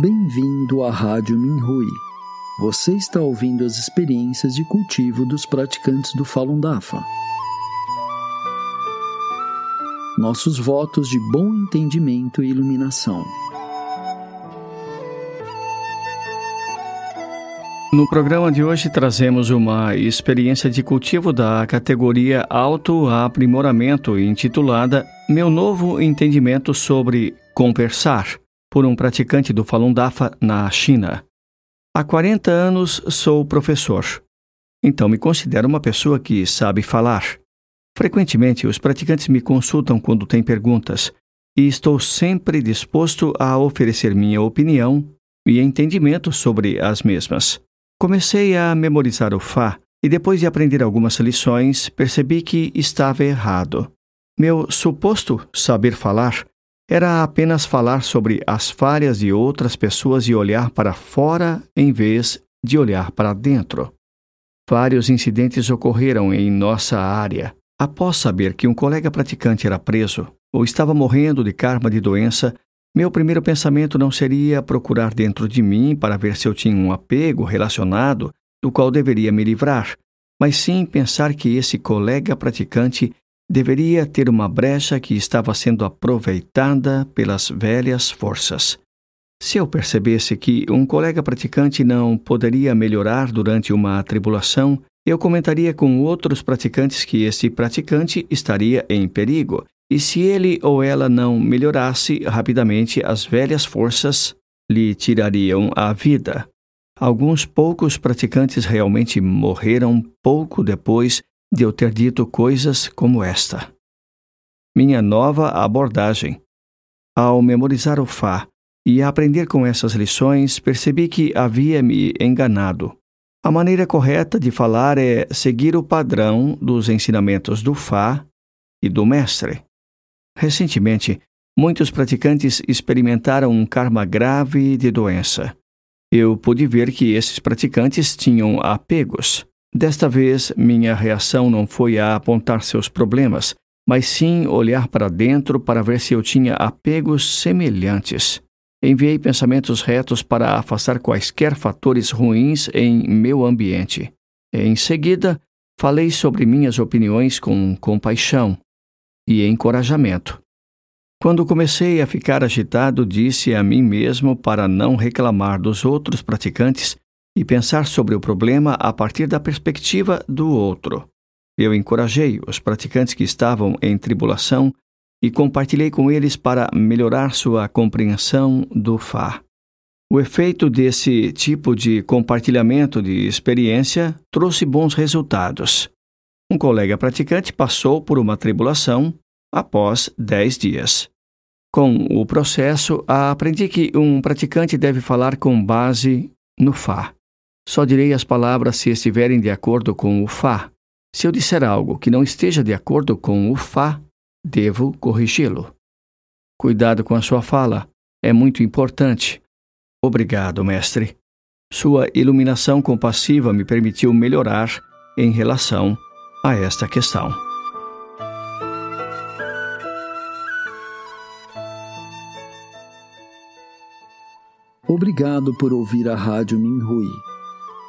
Bem-vindo à Rádio Minhui. Você está ouvindo as experiências de cultivo dos praticantes do Falun Dafa. Nossos votos de bom entendimento e iluminação. No programa de hoje trazemos uma experiência de cultivo da categoria Autoaprimoramento intitulada Meu Novo Entendimento sobre Conversar por um praticante do Falun Dafa na China. Há 40 anos sou professor, então me considero uma pessoa que sabe falar. Frequentemente, os praticantes me consultam quando têm perguntas e estou sempre disposto a oferecer minha opinião e entendimento sobre as mesmas. Comecei a memorizar o Fá e, depois de aprender algumas lições, percebi que estava errado. Meu suposto saber falar era apenas falar sobre as falhas de outras pessoas e olhar para fora em vez de olhar para dentro. Vários incidentes ocorreram em nossa área. Após saber que um colega praticante era preso ou estava morrendo de karma de doença, meu primeiro pensamento não seria procurar dentro de mim para ver se eu tinha um apego relacionado do qual deveria me livrar, mas sim pensar que esse colega praticante deveria ter uma brecha que estava sendo aproveitada pelas velhas forças. Se eu percebesse que um colega praticante não poderia melhorar durante uma tribulação, eu comentaria com outros praticantes que esse praticante estaria em perigo, e se ele ou ela não melhorasse rapidamente, as velhas forças lhe tirariam a vida. Alguns poucos praticantes realmente morreram pouco depois de eu ter dito coisas como esta. Minha nova abordagem. Ao memorizar o Fá e aprender com essas lições, percebi que havia me enganado. A maneira correta de falar é seguir o padrão dos ensinamentos do Fá e do Mestre. Recentemente, muitos praticantes experimentaram um karma grave de doença. Eu pude ver que esses praticantes tinham apegos. Desta vez, minha reação não foi a apontar seus problemas, mas sim olhar para dentro para ver se eu tinha apegos semelhantes. Enviei pensamentos retos para afastar quaisquer fatores ruins em meu ambiente. Em seguida, falei sobre minhas opiniões com compaixão e encorajamento. Quando comecei a ficar agitado, disse a mim mesmo para não reclamar dos outros praticantes e pensar sobre o problema a partir da perspectiva do outro. Eu encorajei os praticantes que estavam em tribulação e compartilhei com eles para melhorar sua compreensão do Fá. O efeito desse tipo de compartilhamento de experiência trouxe bons resultados. Um colega praticante passou por uma tribulação após dez dias. Com o processo, aprendi que um praticante deve falar com base no Fá. Só direi as palavras se estiverem de acordo com o Fá. Se eu disser algo que não esteja de acordo com o Fá, devo corrigi-lo. Cuidado com a sua fala, é muito importante. Obrigado, mestre. Sua iluminação compassiva me permitiu melhorar em relação a esta questão. Obrigado por ouvir a Rádio Minhui.